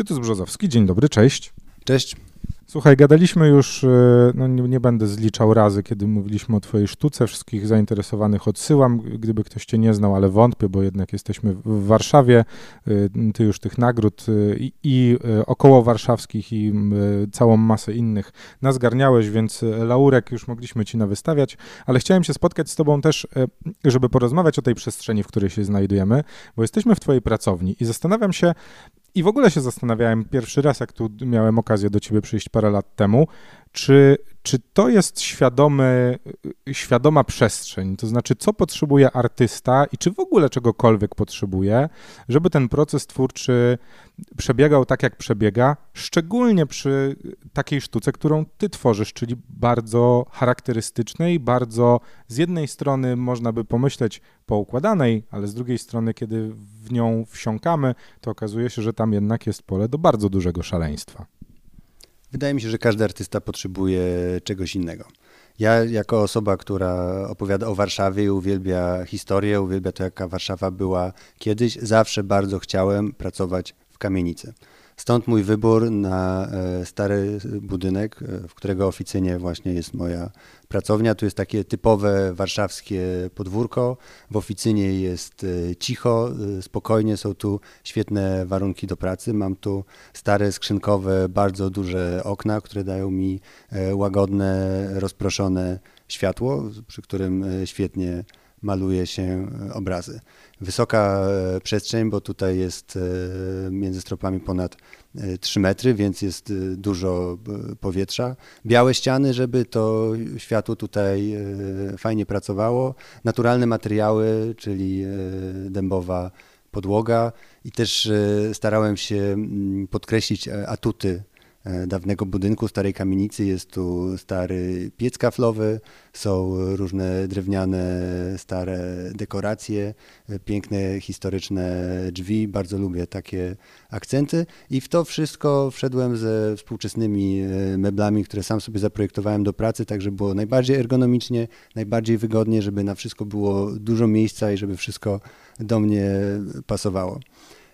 Tytus Brzozowski, dzień dobry, cześć. Cześć. Słuchaj, gadaliśmy już, e, no nie, nie, będę zliczał razy, kiedy mówiliśmy o Twojej sztuce. Wszystkich zainteresowanych odsyłam, gdyby ktoś Cię nie znał, ale wątpię, bo jednak jesteśmy w Warszawie. E, ty już tych nagród e, i, i około warszawskich, i całą masę innych nazgarniałeś, więc laurek już mogliśmy Ci nawystawiać, ale chciałem się spotkać z Tobą też, żeby porozmawiać o tej przestrzeni, w której się znajdujemy, bo jesteśmy w Twojej pracowni i zastanawiam się, i w ogóle się zastanawiałem pierwszy raz, jak tu miałem okazję do ciebie przyjść parę lat temu, czy, czy to jest świadomy, świadoma przestrzeń? To znaczy, co potrzebuje artysta i czy w ogóle czegokolwiek potrzebuje, żeby ten proces twórczy przebiegał tak, jak przebiega, szczególnie przy takiej sztuce, którą ty tworzysz, czyli bardzo charakterystycznej, bardzo z jednej strony można by pomyśleć poukładanej, ale z drugiej strony, kiedy w nią wsiąkamy, to okazuje się, że tam jednak jest pole do bardzo dużego szaleństwa. Wydaje mi się, że każdy artysta potrzebuje czegoś innego. Ja, jako osoba, która opowiada o Warszawie i uwielbia historię, uwielbia to, jaka Warszawa była kiedyś, zawsze bardzo chciałem pracować w kamienicy. Stąd mój wybór na e, stary budynek, e, w którego oficynie właśnie jest moja pracownia. Tu jest takie typowe warszawskie podwórko. W oficynie jest e, cicho, spokojnie, są tu świetne warunki do pracy. Mam tu stare skrzynkowe, bardzo duże okna, które dają mi łagodne, rozproszone światło, przy którym świetnie maluje się obrazy. Wysoka e, przestrzeń, bo tutaj jest e, między stropami ponad 3 e, metry, więc jest dużo powietrza. Białe ściany, żeby to światło tutaj fajnie pracowało. Naturalne materiały, czyli dębowa podłoga i też starałem się mm, podkreślić atuty E, dawnego budynku, starej kamienicy. Jest tu stary piec kaflowy, są różne drewniane, stare dekoracje, e, piękne, historyczne drzwi. Bardzo lubię takie akcenty i w to wszystko wszedłem ze współczesnymi e, meblami, które sam sobie zaprojektowałem do pracy, tak żeby było najbardziej ergonomicznie, najbardziej wygodnie, żeby na wszystko było dużo miejsca i żeby wszystko do mnie pasowało.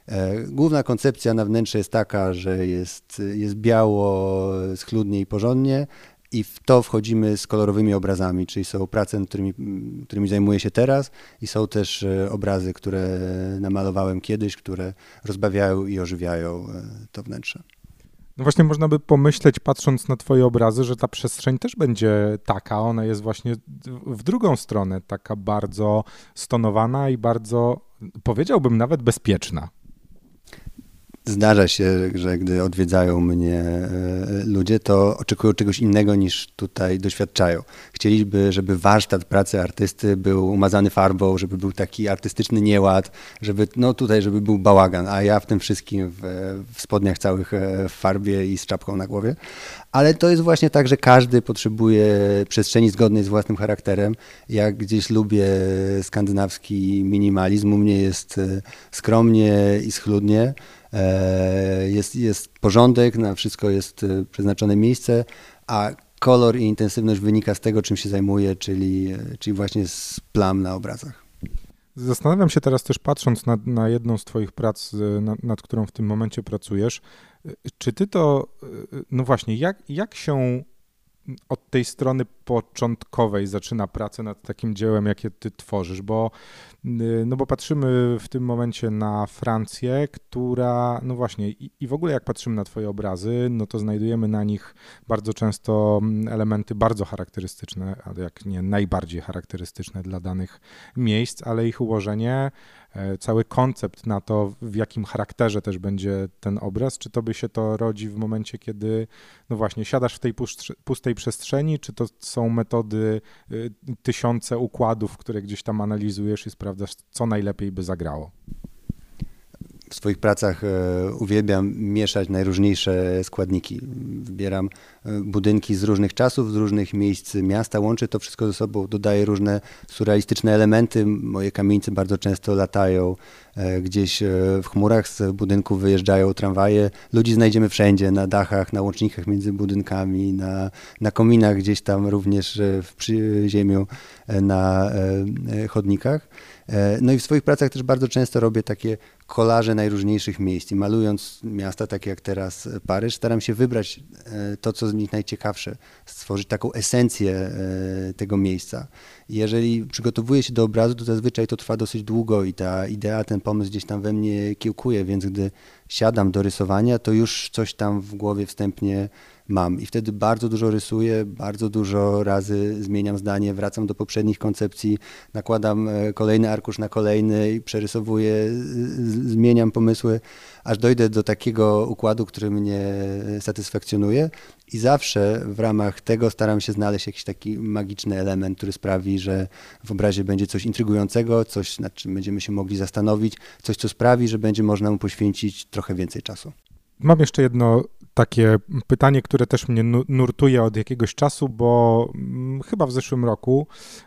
E, główna koncepcja na wnętrze jest taka, że jest, jest biało, schludnie i porządnie, i w to wchodzimy z kolorowymi obrazami, czyli są prace, którymi, którymi zajmuję się teraz i są też e, obrazy, które namalowałem kiedyś, które rozbawiają i ożywiają e, to wnętrze. No właśnie można by pomyśleć, patrząc na twoje obrazy, że ta przestrzeń też będzie taka, ona jest właśnie w drugą stronę taka bardzo stonowana i bardzo, powiedziałbym nawet bezpieczna. Zdarza się, że gdy odwiedzają mnie e, ludzie, to oczekują czegoś innego niż tutaj doświadczają. Chcieliby, żeby warsztat pracy artysty był umazany farbą, żeby był taki artystyczny nieład, żeby no tutaj, żeby był bałagan, a ja w tym wszystkim w, w spodniach całych e, w farbie i z czapką na głowie. Ale to jest właśnie tak, że każdy potrzebuje przestrzeni zgodnej z własnym charakterem. Ja gdzieś lubię skandynawski minimalizm, u mnie jest e, skromnie i schludnie. E, jest, jest porządek, na wszystko jest e, przeznaczone miejsce, a kolor i intensywność wynika z tego, czym się zajmuje, czyli, e, czyli właśnie z plam na obrazach. Zastanawiam się teraz też patrząc na, na jedną z Twoich prac, nad, nad, którą w tym momencie pracujesz, czy Ty to, no właśnie, jak, jak się od tej strony początkowej zaczyna pracę nad takim dziełem, jakie ty tworzysz, bo, y, no bo patrzymy w tym momencie na Francję, która, no właśnie, i, i w ogóle jak patrzymy na twoje obrazy, no to znajdujemy na nich bardzo często mm, elementy bardzo charakterystyczne, ale jak nie najbardziej charakterystyczne dla danych miejsc, ale ich ułożenie E, cały koncept na to, w jakim charakterze też będzie ten obraz, czy to by się to rodzi w momencie, kiedy, no właśnie, siadasz w tej pustej przestrzeni, czy to są metody, y, tysiące układów, które gdzieś tam analizujesz i sprawdzasz, co najlepiej by zagrało? W swoich pracach e, uwielbiam mieszać najróżniejsze składniki. Wybieram e, budynki z różnych czasów, z różnych miejsc miasta, łączę to wszystko ze sobą, dodaję różne surrealistyczne elementy. Moje kamienice bardzo często latają e, gdzieś w chmurach, z budynków wyjeżdżają tramwaje. Ludzi znajdziemy wszędzie, na dachach, na łącznikach między budynkami, na, na kominach gdzieś tam również w przyziemiu, na chodnikach. No i w swoich pracach też bardzo często robię takie kolaże najróżniejszych miejsc i malując miasta takie jak teraz Paryż, staram się wybrać e, to, co z nich najciekawsze, stworzyć taką esencję e, tego miejsca. Jeżeli przygotowuję się do obrazu, to zazwyczaj to trwa dosyć długo i ta idea, ten pomysł gdzieś tam we mnie kiełkuje, więc gdy siadam do rysowania, to już coś tam w głowie wstępnie mam. I wtedy bardzo dużo rysuję, bardzo dużo razy zmieniam zdanie, wracam do poprzednich koncepcji, nakładam e, kolejny arkusz na kolejny i przerysowuję, zmieniam pomysły, aż dojdę do takiego układu, który mnie satysfakcjonuje. I zawsze w ramach tego staram się znaleźć jakiś taki magiczny element, który sprawi, że w obrazie będzie coś intrygującego, coś nad czym będziemy się mogli zastanowić, coś, co sprawi, że będzie można mu poświęcić trochę więcej czasu. Mam jeszcze jedno takie pytanie, które też mnie nurtuje od jakiegoś czasu, bo mm, chyba w zeszłym roku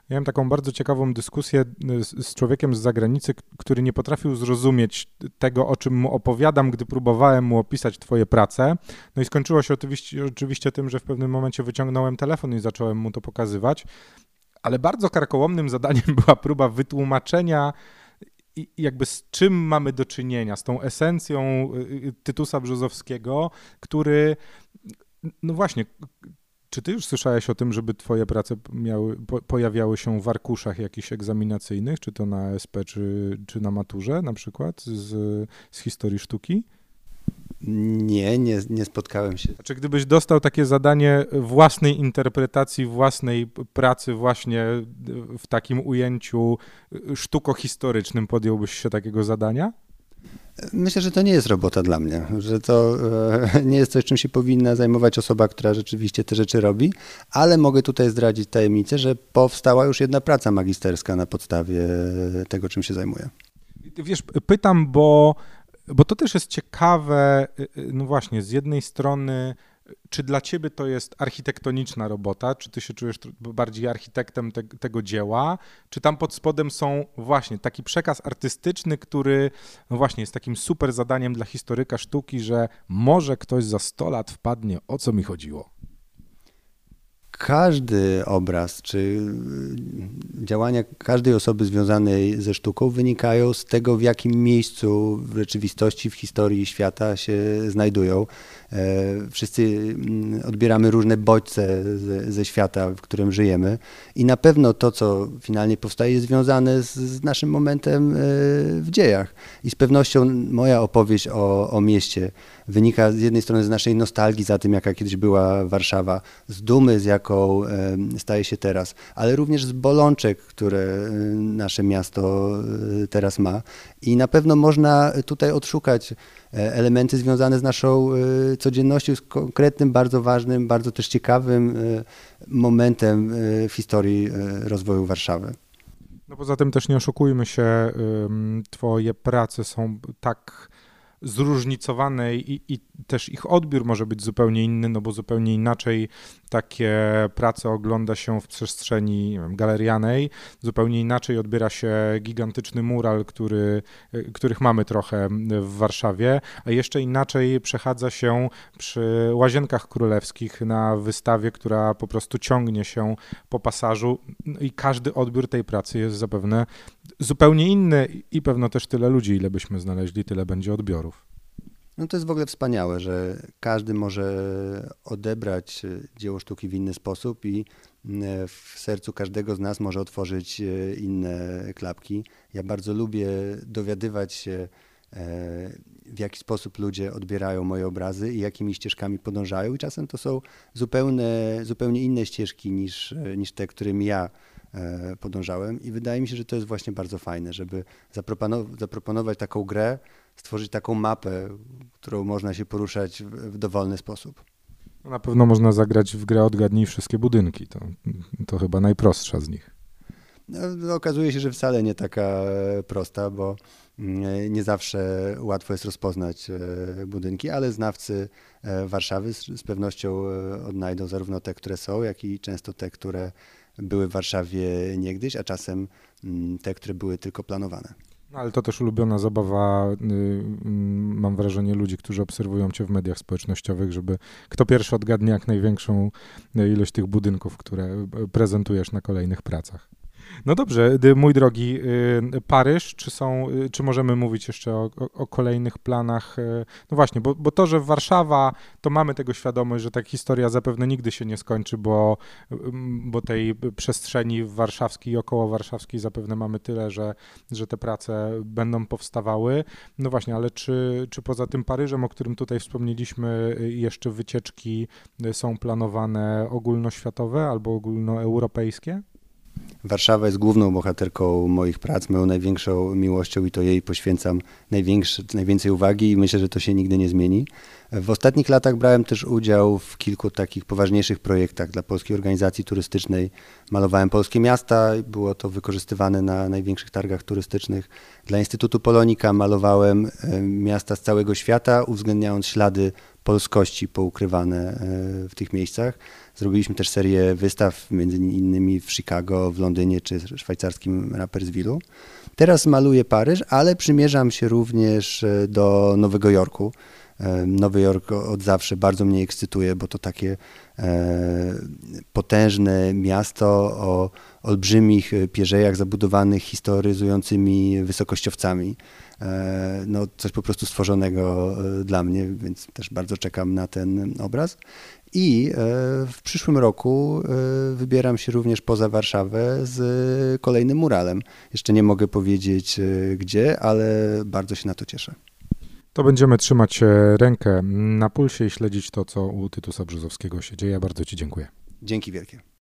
miałem taką bardzo ciekawą dyskusję y, z człowiekiem z zagranicy, który nie potrafił zrozumieć tego, o czym mu opowiadam, gdy próbowałem mu opisać Twoje prace. No i skończyło się oczywiście, oczywiście tym, że w pewnym momencie wyciągnąłem telefon i zacząłem mu to pokazywać. Ale bardzo karkołomnym zadaniem była próba wytłumaczenia jakby z czym mamy do czynienia, z tą esencją y, y, Tytusa Brzozowskiego, który, no właśnie, czy ty już słyszałeś o tym, żeby twoje prace miały, po, pojawiały się w arkuszach jakichś egzaminacyjnych, czy to na SP, czy, czy na maturze na przykład z, z historii sztuki? Nie, nie, nie spotkałem się. Czy gdybyś dostał takie zadanie własnej interpretacji, własnej pracy właśnie w takim ujęciu sztukohistorycznym, podjąłbyś się takiego zadania? Myślę, że to nie jest robota dla mnie, że to e, nie jest coś, czym się powinna zajmować osoba, która rzeczywiście te rzeczy robi, ale mogę tutaj zdradzić tajemnicę, że powstała już jedna praca magisterska na podstawie tego, czym się zajmuję. Wiesz, pytam, bo bo to też jest ciekawe, y, y, no właśnie, z jednej strony, czy dla ciebie to jest architektoniczna robota, czy ty się czujesz bardziej architektem te, tego dzieła, czy tam pod spodem są właśnie taki przekaz artystyczny, który no właśnie jest takim super zadaniem dla historyka sztuki, że może ktoś za 100 lat wpadnie, o co mi chodziło każdy obraz, czy y, działania każdej osoby związanej ze sztuką wynikają z tego, w jakim miejscu w rzeczywistości, w historii świata się znajdują. E, wszyscy mm, odbieramy różne bodźce ze, ze, świata, w którym żyjemy i na pewno to, co finalnie powstaje, jest związane z, z naszym momentem e, w dziejach. I z pewnością moja opowieść o, o mieście wynika z jednej strony z naszej nostalgii za tym, jaka kiedyś była Warszawa, z dumy, z jaką e, staje się teraz, ale również z bolączek, które nasze miasto teraz ma. I na pewno można tutaj odszukać E, elementy związane z naszą e, codziennością, z konkretnym, bardzo ważnym, bardzo też ciekawym e, momentem w historii rozwoju Warszawy. No poza tym też nie oszukujmy się, twoje prace są tak zróżnicowane i, i, też ich odbiór może być zupełnie inny, no bo zupełnie inaczej takie prace ogląda się w przestrzeni wiem, galerianej, zupełnie inaczej odbiera się gigantyczny mural, który, których mamy trochę w Warszawie, a jeszcze inaczej przechadza się przy Łazienkach Królewskich na wystawie, która po prostu ciągnie się po pasażu. I każdy odbiór tej pracy jest zapewne zupełnie inny i pewno też tyle ludzi, ile byśmy znaleźli, tyle będzie odbiorów. No to jest w ogóle wspaniałe, że każdy może odebrać e, dzieło sztuki w inny sposób i e, w sercu każdego z nas może otworzyć e, inne klapki. Ja bardzo lubię dowiadywać się, w jaki sposób ludzie odbierają moje obrazy i jakimi ścieżkami podążają. I czasem to są zupełnie, zupełnie inne ścieżki niż, niż te, którymi ja podążałem. I wydaje mi się, że to jest właśnie bardzo fajne, żeby zaproponować taką grę, stworzyć taką mapę, którą można się poruszać w, dowolny sposób. Na pewno można zagrać w grę Odgadnij wszystkie budynki. To, to chyba najprostsza z nich. No, no okazuje się, że wcale nie taka prosta, bo mm, nie zawsze łatwo jest rozpoznać e, budynki, ale znawcy e, Warszawy z, pewnością e, odnajdą zarówno te, które są, jak i często te, które były w Warszawie niegdyś, a czasem mm, te, które były tylko planowane. No, ale to też ulubiona zabawa, y, mm, mam wrażenie, ludzi, którzy obserwują cię w mediach społecznościowych, żeby kto pierwszy odgadnie jak największą ilość tych budynków, które prezentujesz na kolejnych pracach. No dobrze, mój drogi, y, Paryż, czy są, y, czy możemy mówić jeszcze o, o, kolejnych planach? Y, no właśnie, bo, bo, to, że Warszawa, to mamy tego świadomość, że ta historia zapewne nigdy się nie skończy, bo, bo tej przestrzeni warszawskiej i około warszawskiej zapewne mamy tyle, że, że te prace będą powstawały. No właśnie, ale czy, czy poza tym Paryżem, o którym tutaj wspomnieliśmy, jeszcze wycieczki są planowane ogólnoświatowe albo ogólnoeuropejskie? Warszawa jest główną bohaterką moich prac, moją największą miłością i to jej poświęcam najwięcej uwagi i myślę, że to się nigdy nie zmieni. W ostatnich latach brałem też udział w kilku takich poważniejszych projektach dla Polskiej Organizacji Turystycznej. Malowałem polskie miasta, było to wykorzystywane na największych targach turystycznych. Dla Instytutu Polonika malowałem e, miasta z całego świata, uwzględniając ślady polskości poukrywane e, w tych miejscach. Zrobiliśmy też serię wystaw, między innymi w Chicago, w Londynie czy szwajcarskim Rapperswilu. Teraz maluję Paryż, ale przymierzam się również e, do Nowego Jorku. E, Nowy Jork od zawsze bardzo mnie ekscytuje, bo to takie potężne miasto o olbrzymich pierzejach zabudowanych historyzującymi wysokościowcami. E, no, coś po prostu stworzonego e, dla mnie, więc też bardzo czekam na ten obraz. I e, w przyszłym roku wybieram się również poza Warszawę z kolejnym muralem. Jeszcze nie mogę powiedzieć gdzie, ale bardzo się na to cieszę. To będziemy trzymać rękę na pulsie i śledzić to, co u Tytusa Brzozowskiego się dzieje. Bardzo Ci dziękuję. Dzięki wielkie.